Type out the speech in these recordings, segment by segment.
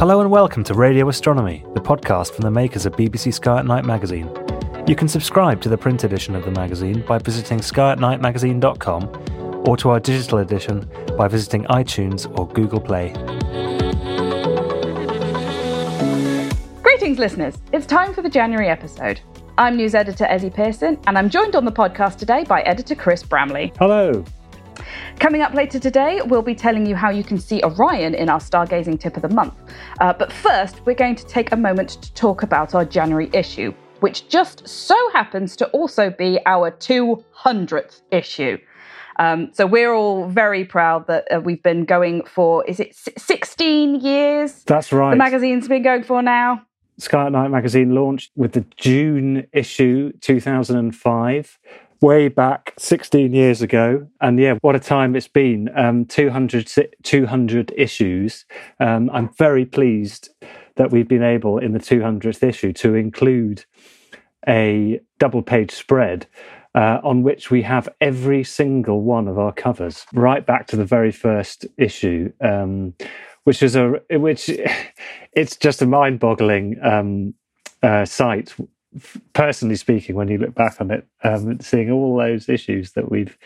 Hello and welcome to Radio Astronomy, the podcast from the makers of BBC Sky at Night magazine. You can subscribe to the print edition of the magazine by visiting skyatnightmagazine.com or to our digital edition by visiting iTunes or Google Play. Greetings, listeners. It's time for the January episode. I'm news editor Ezzy Pearson, and I'm joined on the podcast today by editor Chris Bramley. Hello. Coming up later today, we'll be telling you how you can see Orion in our stargazing tip of the month. Uh, but first, we're going to take a moment to talk about our January issue, which just so happens to also be our 200th issue. Um, so we're all very proud that uh, we've been going for, is it 16 years? That's right. The magazine's been going for now. Sky at Night magazine launched with the June issue 2005, way back 16 years ago. And yeah, what a time it's been. Um, 200, 200 issues. Um, I'm very pleased that we've been able in the 200th issue to include a double page spread. Uh, on which we have every single one of our covers, right back to the very first issue, um, which is a which it's just a mind-boggling um, uh, sight. Personally speaking, when you look back on it, um, seeing all those issues that we've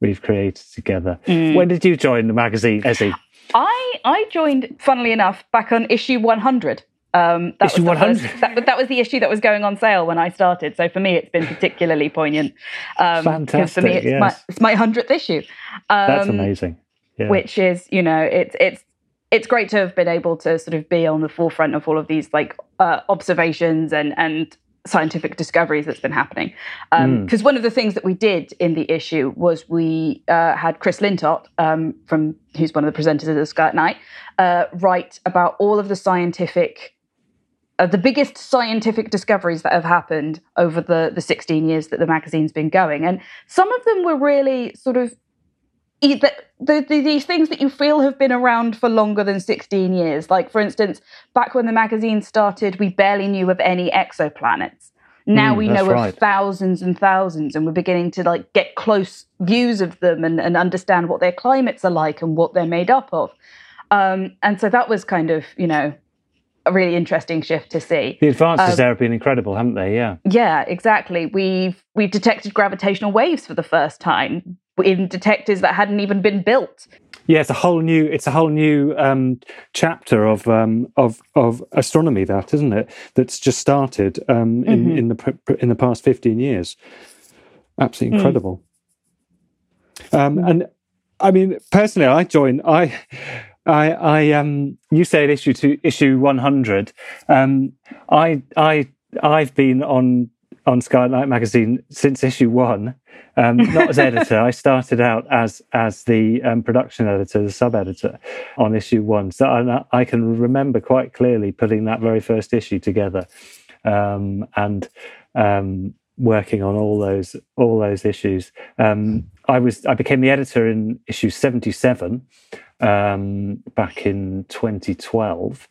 we've created together. When did you join the magazine, Ezzy? I I joined, funnily enough, back on issue 100. Um, that Issue was the 100? first- that, that was the issue that was going on sale when I started. So for me, it's been particularly poignant. Um, 'cause For me, Fantastic, it's my yes. it's my hundredth issue. Um, That's amazing. Yeah. Which is, you know, it's it's it's great to have been able to sort of be on the forefront of all of these like uh, observations and and scientific discoveries that's been happening. Mm. Because one of the things that we did in the issue was we uh, had Chris Lintott, um, from who's one of the presenters of the Sky at Night, uh, write about all of the scientific, uh, the biggest scientific discoveries that have happened over the the 16 years that the magazine's been going, and some of them were really sort of the, the, the, these things that you feel have been around for longer than 16 years. Like, for instance, back when the magazine started, we barely knew of any exoplanets. Now Mm, we know right. of thousands and thousands, and we're beginning to like get close views of them and, and understand what their climates are like and what they're made up of. Um, and so that was kind of, you know, a really interesting shift to see. the advances um, there have been incredible, haven't they? Yeah. Yeah, exactly. We've we've detected gravitational waves for the first time in detectors that hadn't even been built. Yeah, it's a whole new it's a whole new um, chapter of um, of of astronomy that isn't it? That's just started um, in Mhm. in the in the past fifteen years. Absolutely Mm. incredible. Um, and I mean, personally, I join. I, I, I. Um, you said issue to issue one hundred. Um, I, I, I've been on on Night magazine since issue one. Um, not as editor. I started out as as the um, production editor, the sub editor on issue one. So I, I, can remember quite clearly putting that very first issue together um, and um, working on all those all those issues. Um, I was I became the editor in issue seventy seven um, back in twenty twelve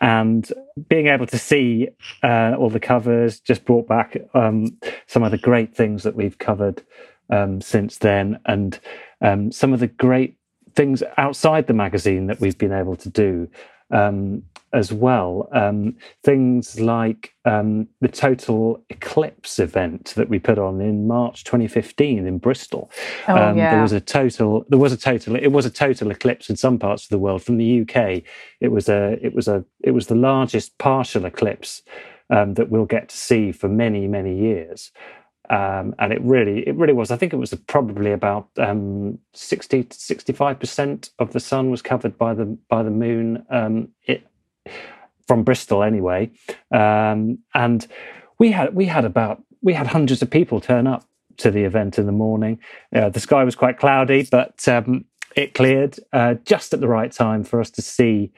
and being able to see uh, all the covers just brought back um, some of the great things that we've covered um, since then, and um, some of the great things outside the magazine that we've been able to do. Um, as well. Um, things like um, the Total Eclipse event that we put on in March 2015 in Bristol. Oh, um, yeah. There was a total. There was a total. It was a total eclipse in some parts of the world. From the UK, it was a. It was a. It was the largest partial eclipse um, that we'll get to see for many many years. Um, and it really, it really was. I think it was probably about um, sixty to sixty-five percent of the sun was covered by the by the moon. Um, it, from Bristol anyway, um, and we had we had about we had hundreds of people turn up to the event in the morning. Uh, the sky was quite cloudy, but um, it cleared uh, just at the right time for us to see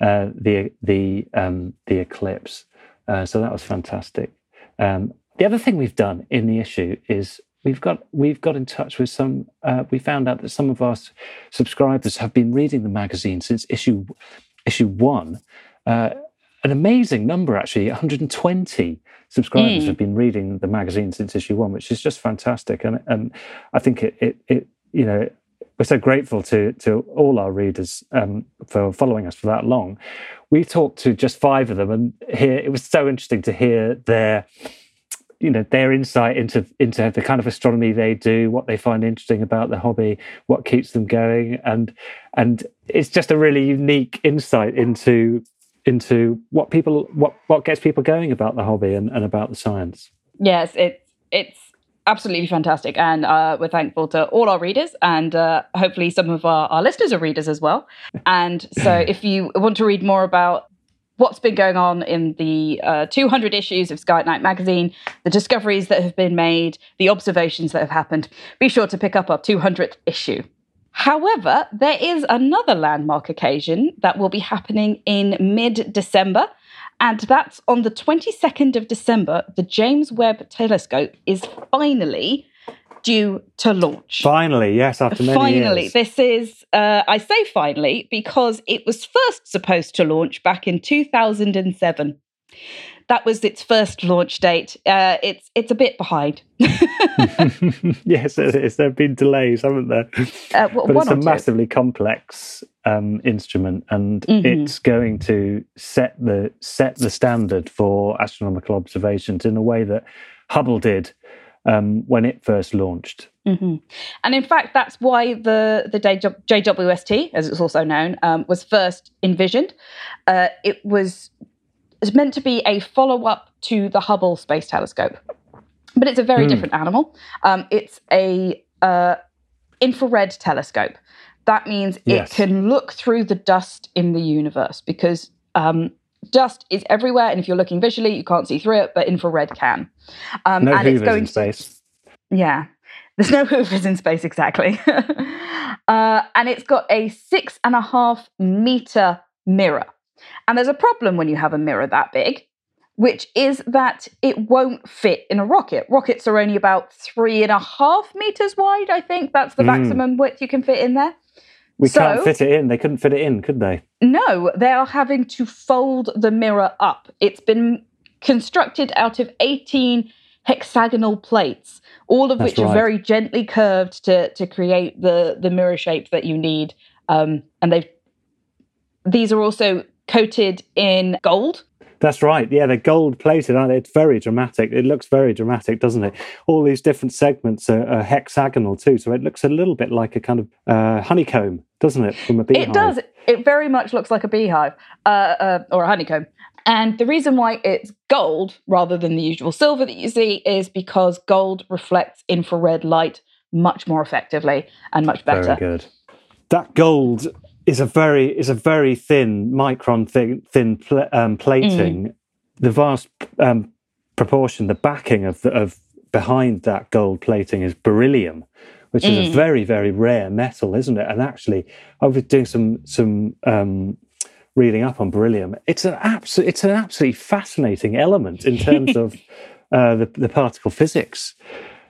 uh, the the um, the eclipse. Uh, so that was fantastic. Um, the other thing we've done in the issue is we've got we've got in touch with some. Uh, we found out that some of our subscribers have been reading the magazine since issue issue one. Uh, an amazing number, actually, 120 subscribers Mm. have been reading the magazine since issue one, which is just fantastic. And and I think it it, it you know we're so grateful to to all our readers um, for following us for that long. We talked to just five of them, and here it was so interesting to hear their you know their insight into into the kind of astronomy they do, what they find interesting about the hobby, what keeps them going, and and it's just a really unique insight into into what people what what gets people going about the hobby and, and about the science. Yes, it's it's absolutely fantastic, and uh, we're thankful to all our readers, and uh, hopefully some of our, our listeners are readers as well. And so, if you want to read more about what's been going on in the uh, 200 issues of Sky Night magazine, the discoveries that have been made, the observations that have happened, be sure to pick up our 200th issue. However, there is another landmark occasion that will be happening in mid December, and that's on the 22nd of December. The James Webb Telescope is finally due to launch. Finally, yes, after many finally, years. this is, uh, I say finally, because it was first supposed to launch back in 2007. That was its first launch date. Uh, it's it's a bit behind. yes, it is. There have been delays, haven't there? Uh, w- but it's a two. massively complex um, instrument, and Mhm. it's going to set the set the standard for astronomical observations in a way that Hubble did um, when it first launched. hmm And in fact, that's why the the JWST, as it's also known, um, was first envisioned. Uh, it was it's meant to be a follow up to the Hubble Space Telescope, but it's a very Hmm. different animal. Um, it's a uh, infrared telescope. That means Yes. it can look through the dust in the universe because um, dust is everywhere, and if you're looking visually, you can't see through it, but infrared can. Um, no and it's Hoovers going in to space. yeah. There's no hoovers in space, exactly. uh, and it's got a six and a half meter mirror. And there's a problem when you have a mirror that big, which is that it won't fit in a rocket. Rockets are only about three and a half meters wide, I think. That's the Mm. maximum width you can fit in there. We So- can't fit it in. They couldn't fit it in, could they? No, they are having to fold the mirror up. It's been constructed out of 18 hexagonal plates, all of That's which are very gently curved to, to create the, the mirror shape that you need. Um, and they've these are also coated in gold. That's right. Yeah, they're gold plated, aren't they? It's very dramatic. It looks very dramatic, doesn't it? All these different segments are, are hexagonal too, so it looks a little bit like a kind of uh, honeycomb, doesn't it, from a beehive? It does. It very much looks like a beehive uh, uh, or a honeycomb. And the reason why it's gold rather than the usual silver that you see is because gold reflects infrared light much more effectively and much better. Very good. That gold is a very is a very thin micron thin thin pl- um, plating. Mm. The vast um, proportion, the backing of the, of behind that gold plating is beryllium, which is a Mm. very very rare metal, isn't it? And actually, I was doing some some um, reading up on beryllium. It's an absolute it's an absolutely fascinating element in terms of uh, the the particle physics.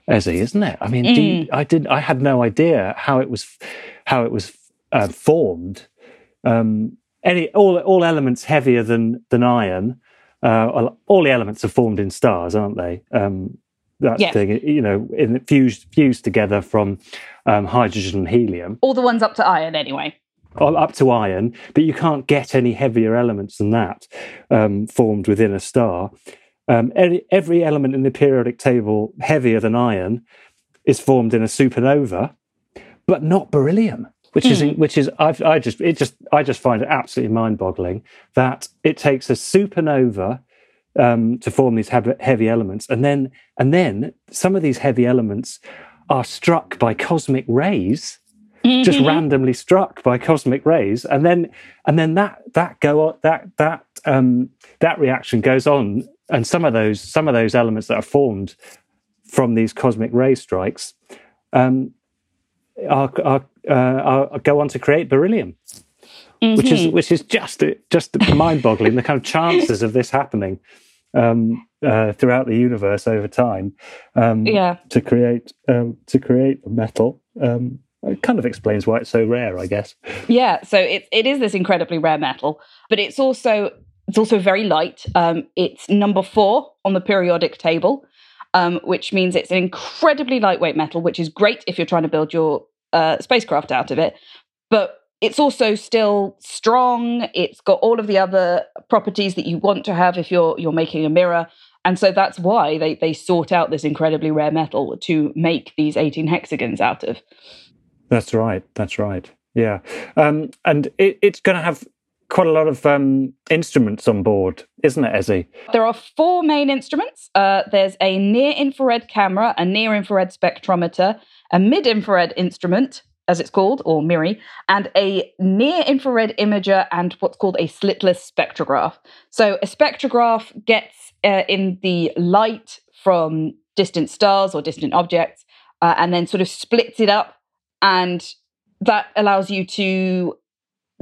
Ezzy, isn't it? I mean, do you, I did. I had no idea how it was, how it was uh, formed. Um, any all all elements heavier than than iron. Uh, all the elements are formed in stars, aren't they? Um, that thing, you know, in, fused fused together from um, hydrogen and helium, All the ones up to iron, anyway. up to iron. But you can't get any heavier elements than that um, formed within a star. Um, every, every element in the periodic table heavier than iron is formed in a supernova, but not beryllium, which is which is I've, I just it just I just find it absolutely mind-boggling that it takes a supernova um, to form these heavy, heavy elements, and then and then some of these heavy elements are struck by cosmic rays just randomly struck by cosmic rays and then and then that that go on that that um that reaction goes on and some of those some of those elements that are formed from these cosmic ray strikes um are, are, uh, are go on to create beryllium which is which is just just mind-boggling the kind of chances of this happening um uh, throughout the universe over time um Yeah. to create um to create metal um it kind of explains why it's so rare i guess Yeah, so it it is this incredibly rare metal, but it's also it's also very light. Um, it's number four on the periodic table, um, which means it's an incredibly lightweight metal, which is great if you're trying to build your uh, spacecraft out of it. But it's also still strong. It's got all of the other properties that you want to have if you're you're making a mirror. And so that's why they they sort out this incredibly rare metal to make these 18 hexagons out of. that's right that's right yeah um and it, it's going to have quite a lot of um instruments on board isn't it ezzy There are four main instruments. Uh, there's a near infrared camera, a near infrared spectrometer, a mid infrared instrument, as it's called, or MIRI, and a near infrared imager and what's called a slitless spectrograph. So a spectrograph gets uh, in the light from distant stars or distant objects uh, and then sort of splits it up. And that allows you to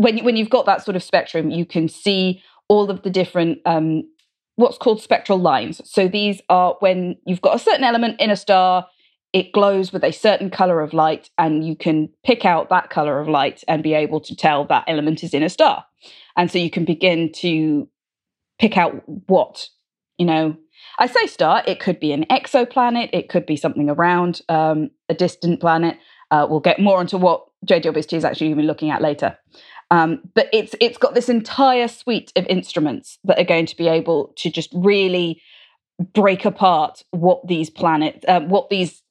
when when you've got that sort of spectrum, you can see all of the different um, what's called spectral lines. So these are when you've got a certain element in a star, it glows with a certain color of light, and you can pick out that color of light and be able to tell that element is in a star. And so you can begin to pick out what you know. I say star; it could be an exoplanet, it could be something around um, a distant planet. Uh, we'll get more into what JWST is actually going to be looking at later. Um, but it's it's got this entire suite of instruments that are going to be able to just really break apart what these planets, uh, what these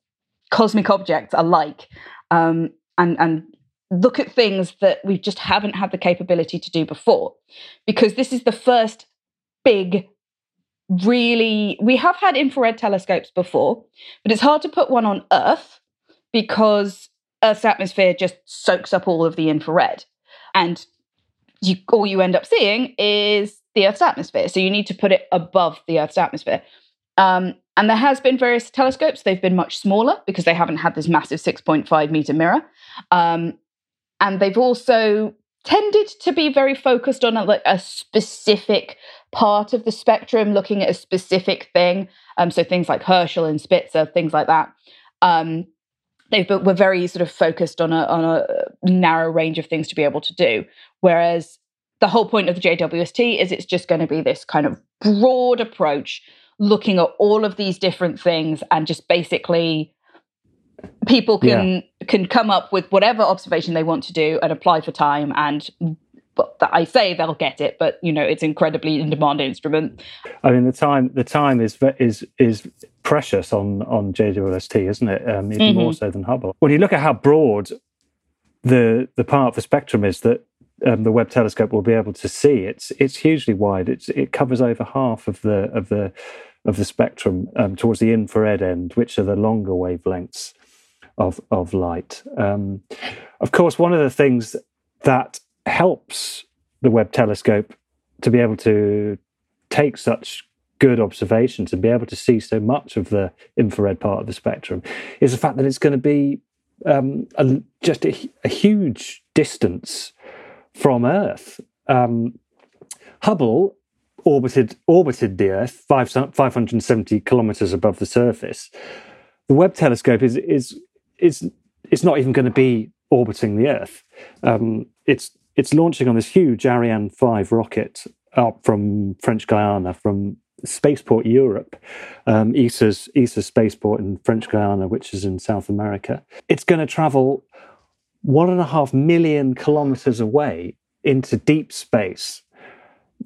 cosmic objects are like, um, and and look at things that we just haven't had the capability to do before, because this is the first big. Really, we have had infrared telescopes before, but it's hard to put one on Earth because Earth's atmosphere just soaks up all of the infrared and you all you end up seeing is the Earth's atmosphere. So you need to put it above the Earth's atmosphere. Um, and there has been various telescopes. They've been much smaller because they haven't had this massive 6.5 meter mirror. Um, and they've also tended to be very focused on a, like a specific part of the spectrum, looking at a specific thing. Um, so things like Herschel and Spitzer, things like that. Um, they were very sort of focused on a on a narrow range of things to be able to do. Whereas the whole point of the JWST is it's just going to be this kind of broad approach, looking at all of these different things and just basically people can can come up with whatever observation they want to do and apply for time and that I say they'll get it, but you know it's incredibly in demand instrument. I mean, the time the time is is is precious on on JWST, isn't it? Um, even more so than Hubble. When you look at how broad the the part of the spectrum is that um, the Webb telescope will be able to see, it's it's hugely wide. It's it covers over half of the of the of the spectrum um, towards the infrared end, which are the longer wavelengths of of light. Um, of course, one of the things that helps the Webb telescope to be able to take such good observations and be able to see so much of the infrared part of the spectrum is the fact that it's going to be um, a, just a, a, huge distance from Earth. Um, Hubble orbited orbited the Earth 5, 570 kilometers above the surface. The Webb telescope is is is it's not even going to be orbiting the Earth. Um, it's it's launching on this huge Ariane 5 rocket up from French Guiana, from Spaceport Europe, um, ESA's, ESA's spaceport in French Guiana, which is in South America. It's going to travel one and a half million kilometers away into deep space.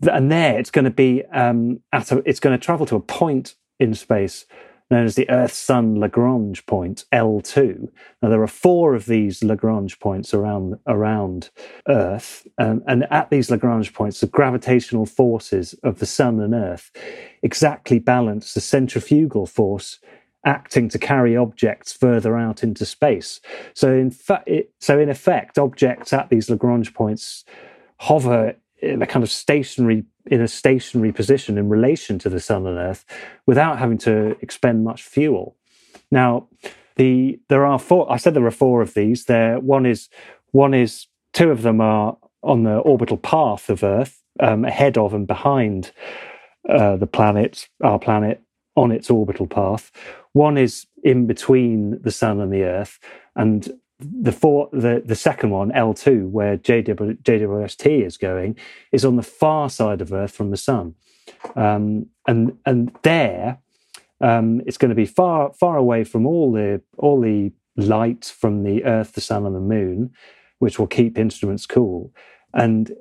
And there it's going to be um, at a, it's going to travel to a point in space known as the Earth Sun Lagrange point, L2. Now, there are four of these Lagrange points around, around Earth. Um, and at these Lagrange points, the gravitational forces of the Sun and Earth exactly balance the centrifugal force acting to carry objects further out into space. So, in, fa- so in effect, objects at these Lagrange points hover in a kind of stationary in a stationary position in relation to the sun and earth without having to expend much fuel. Now the there are four i said there are four of these. There one is one is two of them are on the orbital path of earth um, ahead of and behind uh, the planet our planet on its orbital path. One is in between the sun and the earth and the four, the the second one, L two, where JW, JWST is going, is on the far side of Earth from the Sun, um, and and there, um, it's going to be far far away from all the all the light from the Earth, the Sun, and the Moon, which will keep instruments cool. And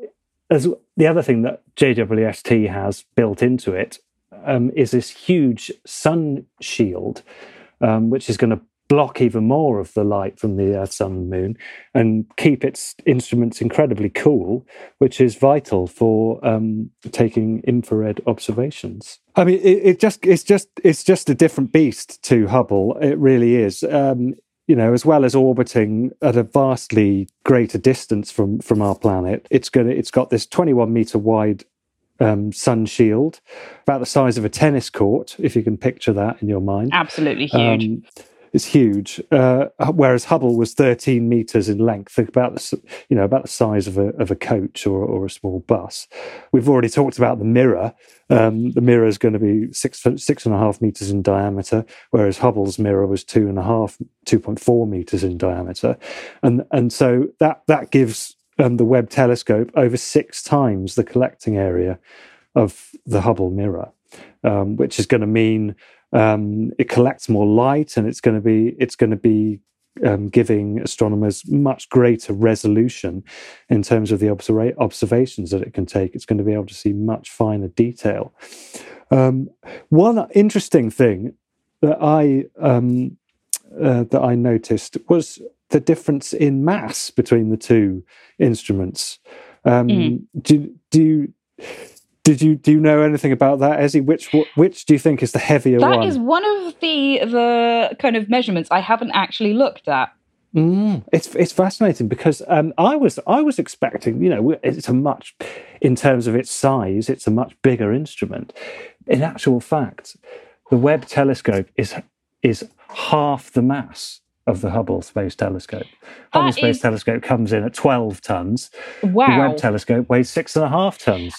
as the other thing that JWST has built into it um, is this huge sun shield, um, which is going to block even more of the light from the Earth, Sun, and Moon, and keep its instruments incredibly cool, which is vital for um, taking infrared observations. I mean, it, it, just it's just it's just a different beast to Hubble. It really is. Um, you know, as well as orbiting at a vastly greater distance from from our planet, it's going to it's got this 21 meter wide um, sun shield, about the size of a tennis court, if you can picture that in your mind. Absolutely huge. Um, is huge. Uh, whereas Hubble was 13 meters in length, about the you know about the size of a of a coach or, or a small bus. We've already talked about the mirror. Um, the mirror is going to be six six and a half meters in diameter, whereas Hubble's mirror was two and a half, 2.4 meters in diameter, and and so that that gives um, the Webb telescope over six times the collecting area of the Hubble mirror, um, which is going to mean um, it collects more light, and it's going to be it's going to be um, giving astronomers much greater resolution in terms of the observa- observations that it can take. It's going to be able to see much finer detail. Um, one interesting thing that I um, uh, that I noticed was the difference in mass between the two instruments. Um, mm. Do do you, did you do you know anything about that, Ezzy? Which which do you think is the heavier that one? That is one of the the kind of measurements I haven't actually looked at. Mm, it's it's fascinating because um, I was I was expecting you know it's a much in terms of its size it's a much bigger instrument. In actual fact, the Webb telescope is is half the mass of the Hubble Space Telescope. Hubble that Space is... Telescope comes in at twelve tons. Wow. The Webb telescope weighs six and a half tons.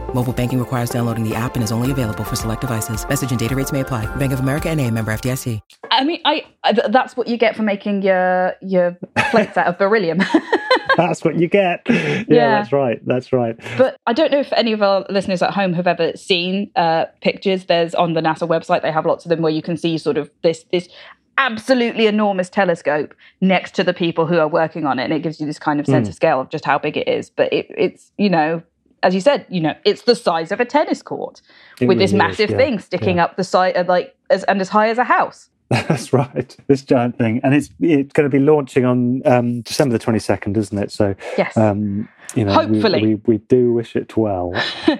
Mobile banking requires downloading the app and is only available for select devices. Message and data rates may apply. Bank of America and a member FDIC. I mean, I, I that's what you get for making your your plates out of beryllium. That's what you get. Yeah, Yeah. that's right. That's right. But I don't know if any of our listeners at home have ever seen uh, pictures. There's on the NASA website. They have lots of them where you can see sort of this this absolutely enormous telescope next to the people who are working on it, and it gives you this kind of sense of scale of just how big it is. But it, it's you know. As you said, you know, it's the size of a tennis court It with this really is, massive yeah, thing sticking yeah. up the side, of like, as, and as high as a house. That's right. This giant thing, and it's it's going to be launching on um, December the twenty second, isn't it? So, Yes. um, you know, we- Hopefully. we, we do wish it well.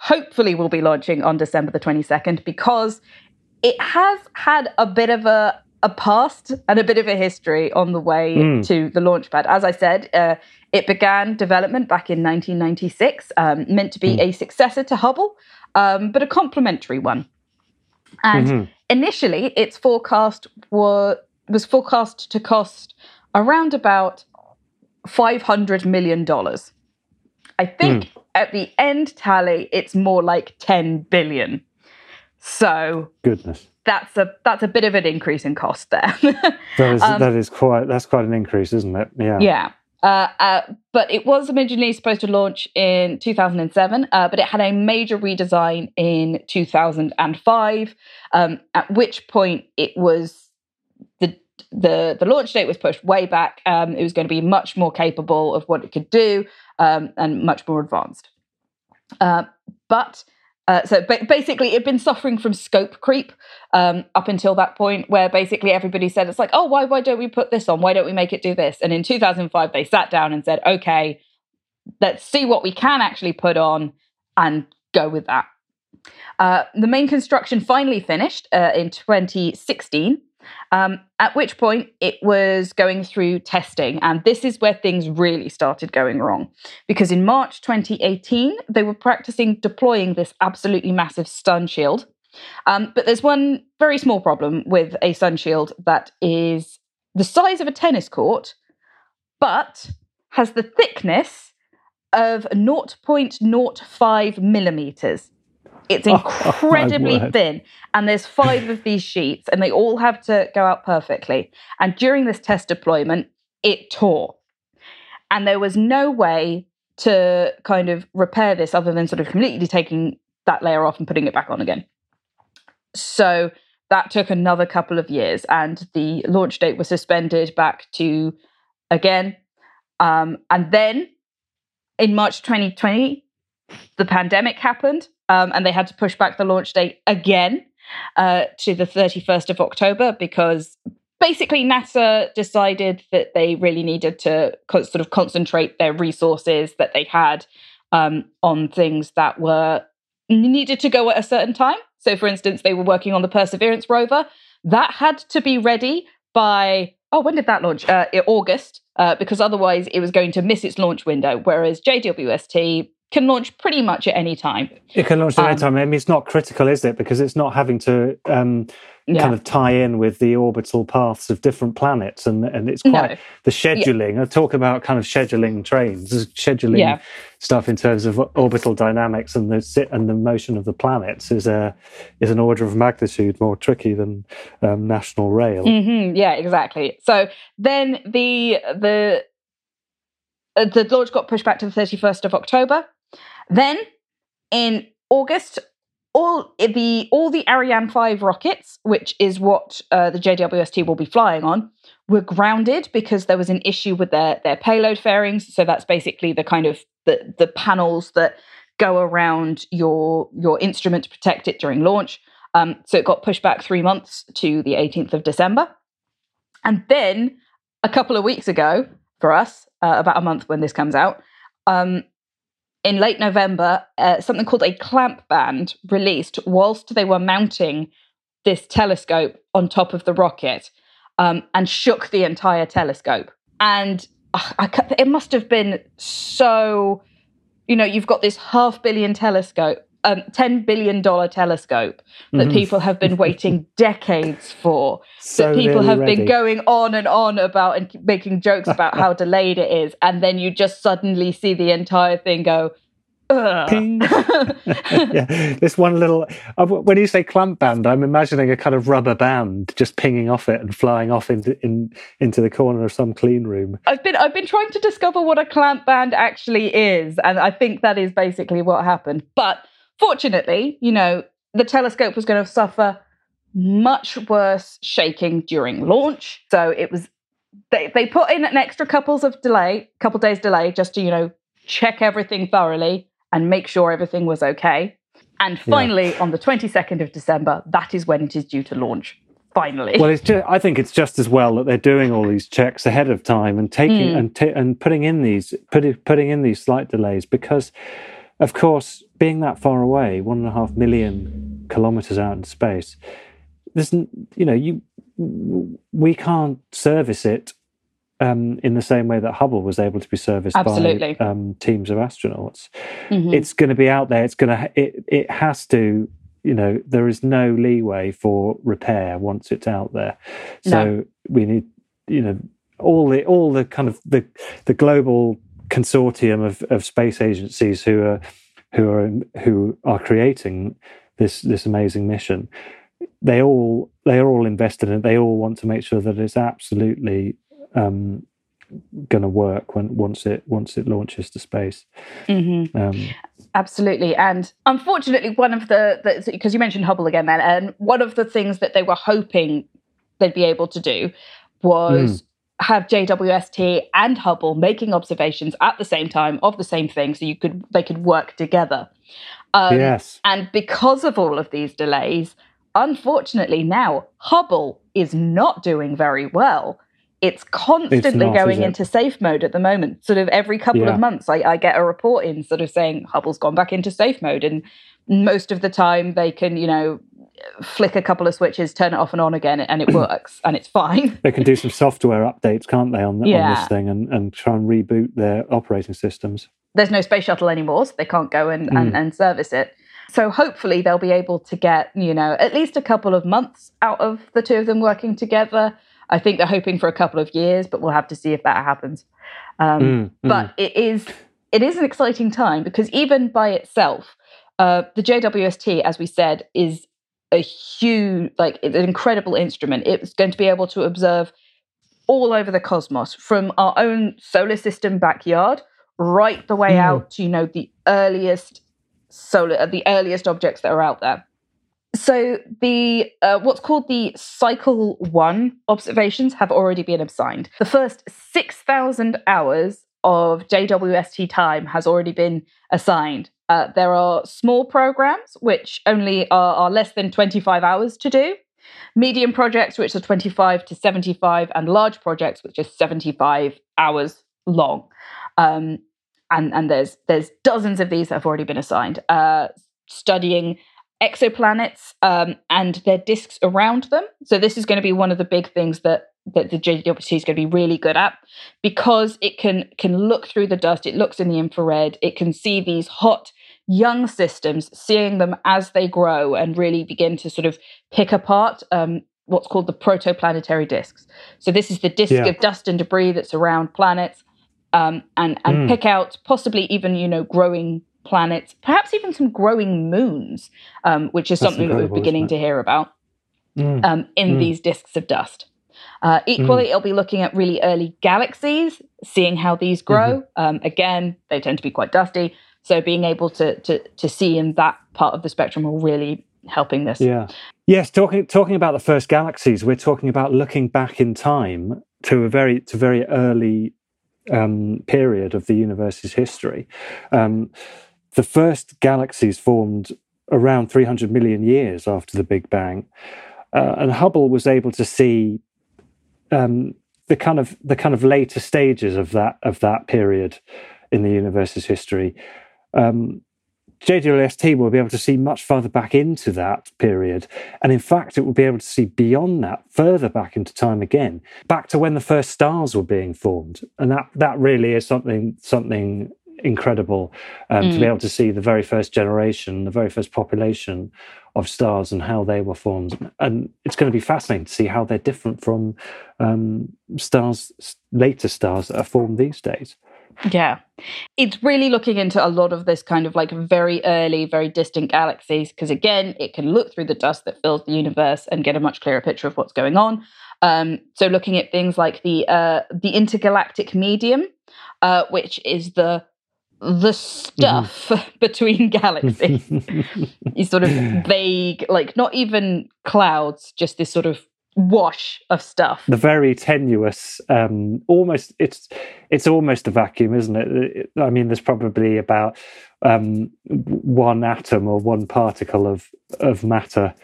hopefully we'll be launching on December the 22nd because it has had a bit of a a past and a bit of a history on the way Mm. to the launch pad. As I said, uh, it began development back in 1996, um, meant to be a successor to Hubble, um, but a complementary one. And Mhm. initially, its forecast was was forecast to cost around about 500 million dollars. I think at the end tally, it's more like 10 billion. So Goodness, that's a that's a bit of an increase in cost there. that is Um, that is quite that's quite an increase, isn't it? Yeah. yeah. Uh, uh, but it was originally supposed to launch in 2007, uh, but it had a major redesign in 2005, um, at which point it was the the the launch date was pushed way back. Um, it was going to be much more capable of what it could do um, and much more advanced. Uh, but uh, so ba- basically, it'd been suffering from scope creep um, up until that point, where basically everybody said, "It's like, oh, why why don't we put this on? Why don't we make it do this?" And in 2005, they sat down and said, "Okay, let's see what we can actually put on and go with that." Uh, the main construction finally finished uh, in 2016. Um, at which point it was going through testing, and this is where things really started going wrong. Because in March 2018, they were practicing deploying this absolutely massive sun shield. Um, but there's one very small problem with a sun shield that is the size of a tennis court, but has the thickness of 0.05 millimeters. It's Oh, incredibly word. thin, and there's five of these sheets, and they all have to go out perfectly. And during this test deployment, it tore. And there was no way to kind of repair this other than sort of completely taking that layer off and putting it back on again. So that took another couple of years, and the launch date was suspended back to again. Um, and then in March 2020, the pandemic happened, um, and they had to push back the launch date again uh, to the 31st of October because basically NASA decided that they really needed to co- sort of concentrate their resources that they had um, on things that were needed to go at a certain time. So, for instance, they were working on the Perseverance rover. That had to be ready by, oh, when did that launch? Uh, August, uh, because otherwise it was going to miss its launch window. Whereas JWST can launch pretty much at any time. It can launch at any Um, time. I mean, it's not critical, is it? Because it's not having to um, Yeah. kind of tie in with the orbital paths of different planets, and and it's No. quite the scheduling. I talk about kind of scheduling trains, scheduling Yeah. stuff in terms of orbital dynamics and the sit and the motion of the planets is a is an order of magnitude more tricky than um, national rail. hmm yeah, exactly. So then the the uh, the launch got pushed back to the thirty first of October. Then in August all the all the Ariane 5 rockets, which is what uh, the JWST will be flying on, were grounded because there was an issue with their their payload fairings. So that's basically the kind of the the panels that go around your your instrument to protect it during launch. Um, so it got pushed back three months to the 18th of December, and then a couple of weeks ago for us, uh, about a month when this comes out, um, in late November, uh, something called a clamp band released whilst they were mounting this telescope on top of the rocket um, and shook the entire telescope. And uh, I, it must have been so, you know, you've got this half billion telescope, um, $10 billion telescope that Mhm. people have been waiting decades for, So that people have ready. been going on and on about and making jokes about how delayed it is. And then you just suddenly see the entire thing go, Ping. yeah, this one little. uh, When you say clamp band, I'm imagining a kind of rubber band just pinging off it and flying off into in, into the corner of some clean room. I've been I've been trying to discover what a clamp band actually is, and I think that is basically what happened. But fortunately, you know, the telescope was going to suffer much worse shaking during launch. So it was they they put in an extra couples of delay, couple days delay, just to you know check everything thoroughly and make sure everything was okay. And finally, on the 22nd of December, that is when it is due to launch. Finally. Well, it's just, I think it's just as well that they're doing all these checks ahead of time and taking Mm. and ta- and putting in these putting putting in these slight delays because, of course, being that far away, one and a half million kilometers out in space, there's you know you we can't service it um, in the same way that Hubble was able to be serviced Absolutely. by um, teams of astronauts. Mhm. It's going to be out there. It's going to it it has to. You know, there is no leeway for repair once it's out there. So No. we need, you know, all the all the kind of the the global consortium of, of space agencies who are who are who are creating this this amazing mission. They all they are all invested in it. They all want to make sure that it's absolutely um, going to work when once it once it launches to space. Mhm. Um, Absolutely. And unfortunately, one of the, because you mentioned Hubble again then, and one of the things that they were hoping they'd be able to do was have JWST and Hubble making observations at the same time of the same thing so you could they could work together. Um, Yes. And because of all of these delays, unfortunately now Hubble is not doing very well. It's constantly not, going it? into safe mode at the moment. Sort of every couple Yeah. of months, I, I get a report in sort of saying Hubble's gone back into safe mode. And most of the time, they can, you know, flick a couple of switches, turn it off and on again, and it works and it's fine. they can do some software updates, can't they, on, the, on this thing and, and try and reboot their operating systems. There's no space shuttle anymore, so they can't go and, and, Mm. and service it. So hopefully they'll be able to get, you know, at least a couple of months out of the two of them working together. I think they're hoping for a couple of years, but we'll have to see if that happens. Um, Mm, mm. But it is it is an exciting time because even by itself, uh, the JWST, as we said, is a huge, like it's an incredible instrument. It's going to be able to observe all over the cosmos from our own solar system backyard right the way Mm. out to you know the earliest solar uh, the earliest objects that are out there so the uh, what's called the cycle one observations have already been assigned the first 6000 hours of jwst time has already been assigned. Uh, there are small programs which only are, are less than 25 hours to do medium projects which are 25 to 75 and large projects which are 75 hours long. Um, and and there's there's dozens of these that have already been assigned. Uh, studying exoplanets um, and their disks around them. So this is going to be one of the big things that that the JWST is going to be really good at because it can can look through the dust it looks in the infrared it can see these hot young systems seeing them as they grow and really begin to sort of pick apart um, what's called the protoplanetary disks so this is the disk Yeah. of dust and debris that's around planets um, and and Mm. pick out possibly even you know growing planets, perhaps even some growing moons, um, which is That's something that we're beginning to hear about Mm. um, in Mm. these disks of dust. Uh, equally, it'll be looking at really early galaxies, seeing how these grow. Mm-hmm. Um, again, they tend to be quite dusty. So being able to to to see in that part of the spectrum will really helping this. Yeah. Yes, talking talking about the first galaxies, we're talking about looking back in time to a very to very early um, period of the universe's history. Um, the first galaxies formed around 300 million years after the Big Bang, uh, and Hubble was able to see um, the kind of the kind of later stages of that of that period in the universe's history. Um, JWST will be able to see much further back into that period. And in fact, it will be able to see beyond that, further back into time again, back to when the first stars were being formed. And that, that really is something, something incredible um, mm. to be mm. able to see the very first generation, the very first population of stars and how they were formed. And it's going to be fascinating to see how they're different from um, stars, later stars that are formed these days. Yeah. It's really looking into a lot of this kind of like very early, very distant galaxies, because again, it can look through the dust that fills the universe and get a much clearer picture of what's going on. Um, so looking at things like the uh, the intergalactic medium, uh, which is the the stuff mm-hmm. between galaxies. is sort of vague, like not even clouds, just this sort of wash of stuff. The very tenuous, um, almost it's it's almost a vacuum, isn't it? I mean, there's probably about um, one atom or one particle of of matter,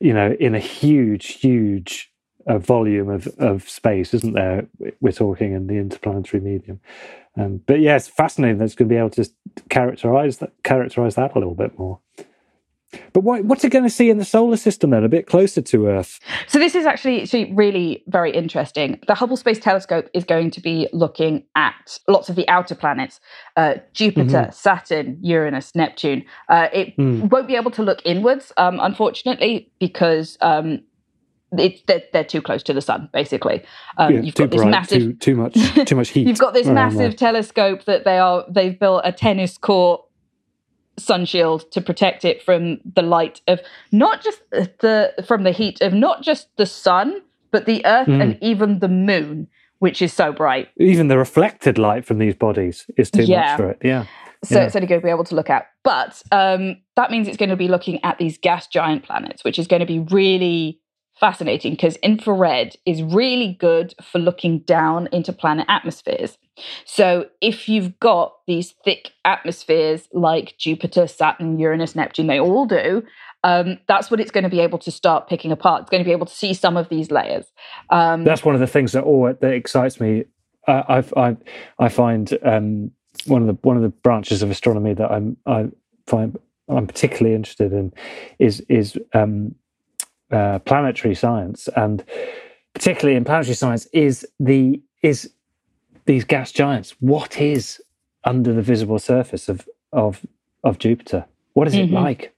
you know, in a huge, huge uh, volume of of space, isn't there? We're talking in the interplanetary medium. Um, but yeah, fascinating that it's going to be able to characterize that characterize that a little bit more. But what, what's it going to see in the solar system then, a bit closer to Earth? So, this is actually, actually really very interesting. The Hubble Space Telescope is going to be looking at lots of the outer planets uh, Jupiter, mm-hmm. Saturn, Uranus, Neptune. Uh, it mm. won't be able to look inwards, um, unfortunately, because um, it, they're, they're, too close to the sun, basically. Um, yeah, you've got this bright, massive, too, too much, too much heat. you've got this massive telescope that they are. They've built a tennis court sun shield to protect it from the light of not just the from the heat of not just the sun but the earth mm. and even the moon which is so bright even the reflected light from these bodies is too yeah. much for it yeah so yeah. it's only going to be able to look at but um, that means it's going to be looking at these gas giant planets which is going to be really fascinating because infrared is really good for looking down into planet atmospheres. So if you've got these thick atmospheres like Jupiter, Saturn, Uranus, Neptune, they all do. Um, that's what it's going to be able to start picking apart. It's going to be able to see some of these layers. Um, that's one of the things that all that excites me. I, I I find um, one of the one of the branches of astronomy that I'm I find I'm particularly interested in is is um, uh, planetary science, and particularly in planetary science, is the is these gas giants. What is under the visible surface of of of Jupiter? What is mm-hmm. it like?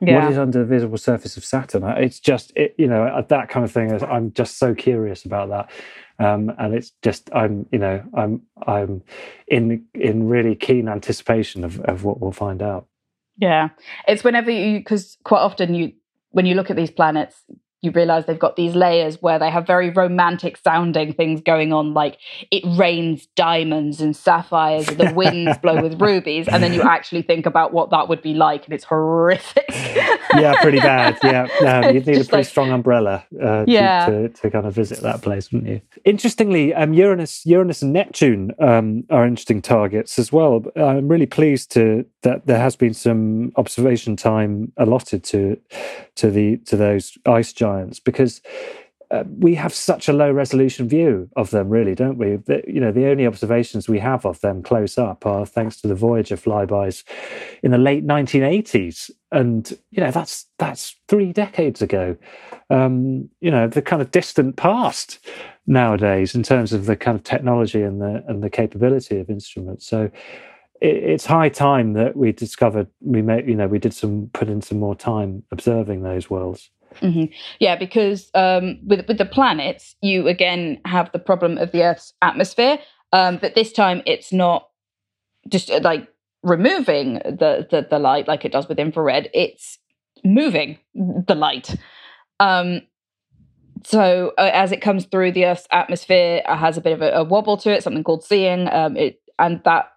Yeah. What is under the visible surface of Saturn? It's just it, you know uh, that kind of thing. I'm just so curious about that. Um, and it's just I'm you know I'm I'm in in really keen anticipation of, of what we'll find out. Yeah, it's whenever you because quite often you when you look at these planets, you realize they've got these layers where they have very romantic sounding things going on, like it rains diamonds and sapphires, the winds blow with rubies, and then you actually think about what that would be like, and it's horrific. yeah, pretty bad. Yeah, um, you'd need a pretty like, strong umbrella uh, yeah. to, to, to, kind of visit that place, wouldn't you? Interestingly, um, Uranus, Uranus and Neptune um, are interesting targets as well. I'm really pleased to that there has been some observation time allotted to to the to those ice giants because uh, we have such a low resolution view of them, really, don't we? The, you know, the only observations we have of them close up are thanks to the Voyager flybys in the late 1980s, and you know that's that's three decades ago. Um, you know, the kind of distant past nowadays in terms of the kind of technology and the and the capability of instruments. So it's high time that we discovered we made you know we did some put in some more time observing those worlds Mm-hmm. Yeah, because um, with with the planets, you again have the problem of the Earth's atmosphere, um, but this time it's not just uh, like removing the, the the light like it does with infrared. It's moving the light. Um, so uh, as it comes through the Earth's atmosphere, it has a bit of a, a wobble to it, something called seeing. Um, it and that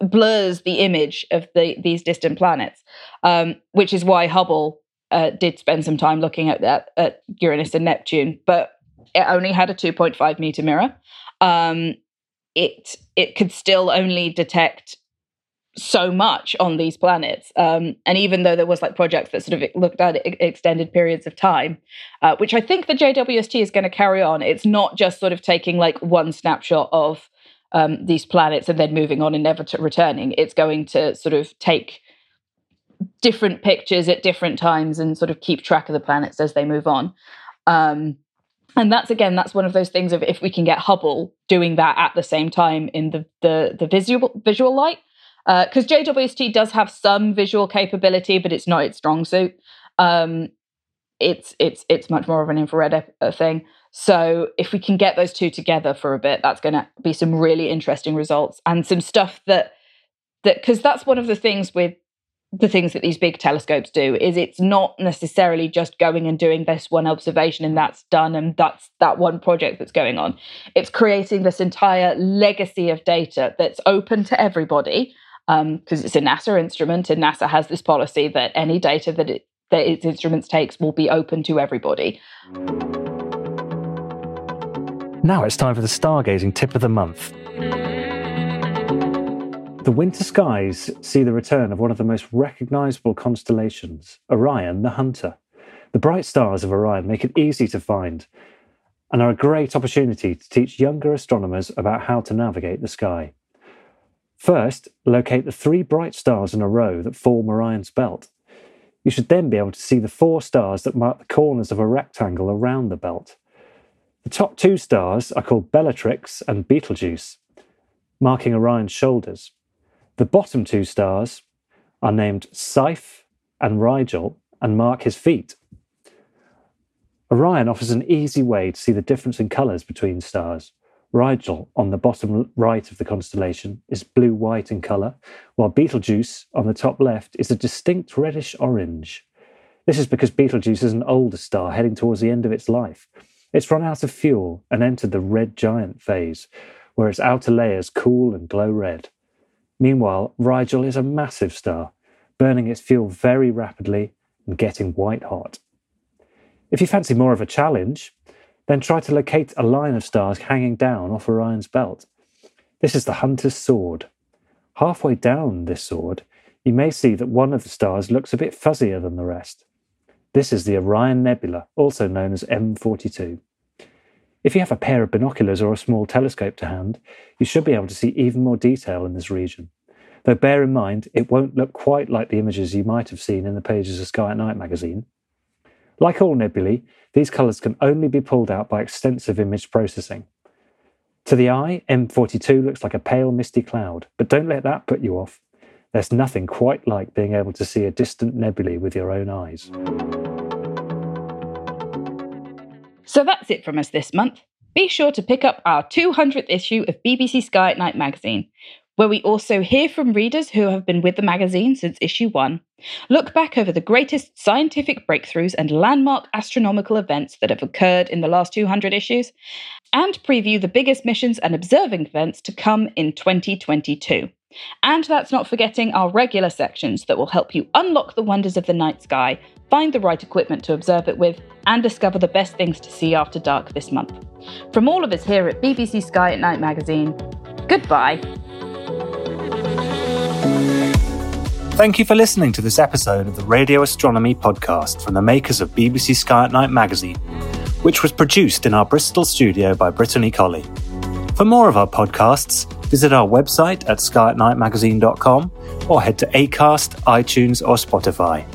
blurs the image of the these distant planets, um, which is why Hubble uh, did spend some time looking at that at Uranus and Neptune, but it only had a 2.5 meter mirror. Um, it it could still only detect so much on these planets. Um, and even though there was like projects that sort of looked at extended periods of time, uh, which I think the JWST is going to carry on, it's not just sort of taking like one snapshot of um, these planets and then moving on and never returning. It's going to sort of take different pictures at different times and sort of keep track of the planets as they move on. Um, and that's again, that's one of those things of if we can get Hubble doing that at the same time in the the, the visual visual light, because uh, JWST does have some visual capability, but it's not its strong suit. Um, it's it's it's much more of an infrared uh, thing. So if we can get those two together for a bit, that's going to be some really interesting results and some stuff that that because that's one of the things with the things that these big telescopes do is it's not necessarily just going and doing this one observation and that's done and that's that one project that's going on. It's creating this entire legacy of data that's open to everybody because um, it's a nasa instrument and nasa has this policy that any data that it that its instruments takes will be open to everybody now it's time for the stargazing tip of the month the winter skies see the return of one of the most recognizable constellations, Orion the Hunter. The bright stars of Orion make it easy to find and are a great opportunity to teach younger astronomers about how to navigate the sky. First, locate the three bright stars in a row that form Orion's belt. You should then be able to see the four stars that mark the corners of a rectangle around the belt. The top two stars are called Bellatrix and Betelgeuse, marking Orion's shoulders. The bottom two stars are named Saiph and Rigel and mark his feet. Orion offers an easy way to see the difference in colours between stars. Rigel, on the bottom right of the constellation, is blue white in colour, while Betelgeuse, on the top left, is a distinct reddish orange. This is because Betelgeuse is an older star heading towards the end of its life. It's run out of fuel and entered the red giant phase, where its outer layers cool and glow red. Meanwhile, Rigel is a massive star, burning its fuel very rapidly and getting white hot. If you fancy more of a challenge, then try to locate a line of stars hanging down off Orion's belt. This is the Hunter's Sword. Halfway down this sword, you may see that one of the stars looks a bit fuzzier than the rest. This is the Orion Nebula, also known as M42. If you have a pair of binoculars or a small telescope to hand, you should be able to see even more detail in this region. Though bear in mind, it won't look quite like the images you might have seen in the pages of Sky at Night magazine. Like all nebulae, these colours can only be pulled out by extensive image processing. To the eye, M42 looks like a pale misty cloud, but don't let that put you off. There's nothing quite like being able to see a distant nebulae with your own eyes. So that's it from us this month. Be sure to pick up our 200th issue of BBC Sky at Night magazine, where we also hear from readers who have been with the magazine since issue one, look back over the greatest scientific breakthroughs and landmark astronomical events that have occurred in the last 200 issues, and preview the biggest missions and observing events to come in 2022. And that's not forgetting our regular sections that will help you unlock the wonders of the night sky, find the right equipment to observe it with, and discover the best things to see after dark this month. From all of us here at BBC Sky at Night magazine, goodbye. Thank you for listening to this episode of the Radio Astronomy podcast from the makers of BBC Sky at Night magazine, which was produced in our Bristol studio by Brittany Colley. For more of our podcasts, visit our website at skyatnightmagazine.com or head to Acast, iTunes, or Spotify.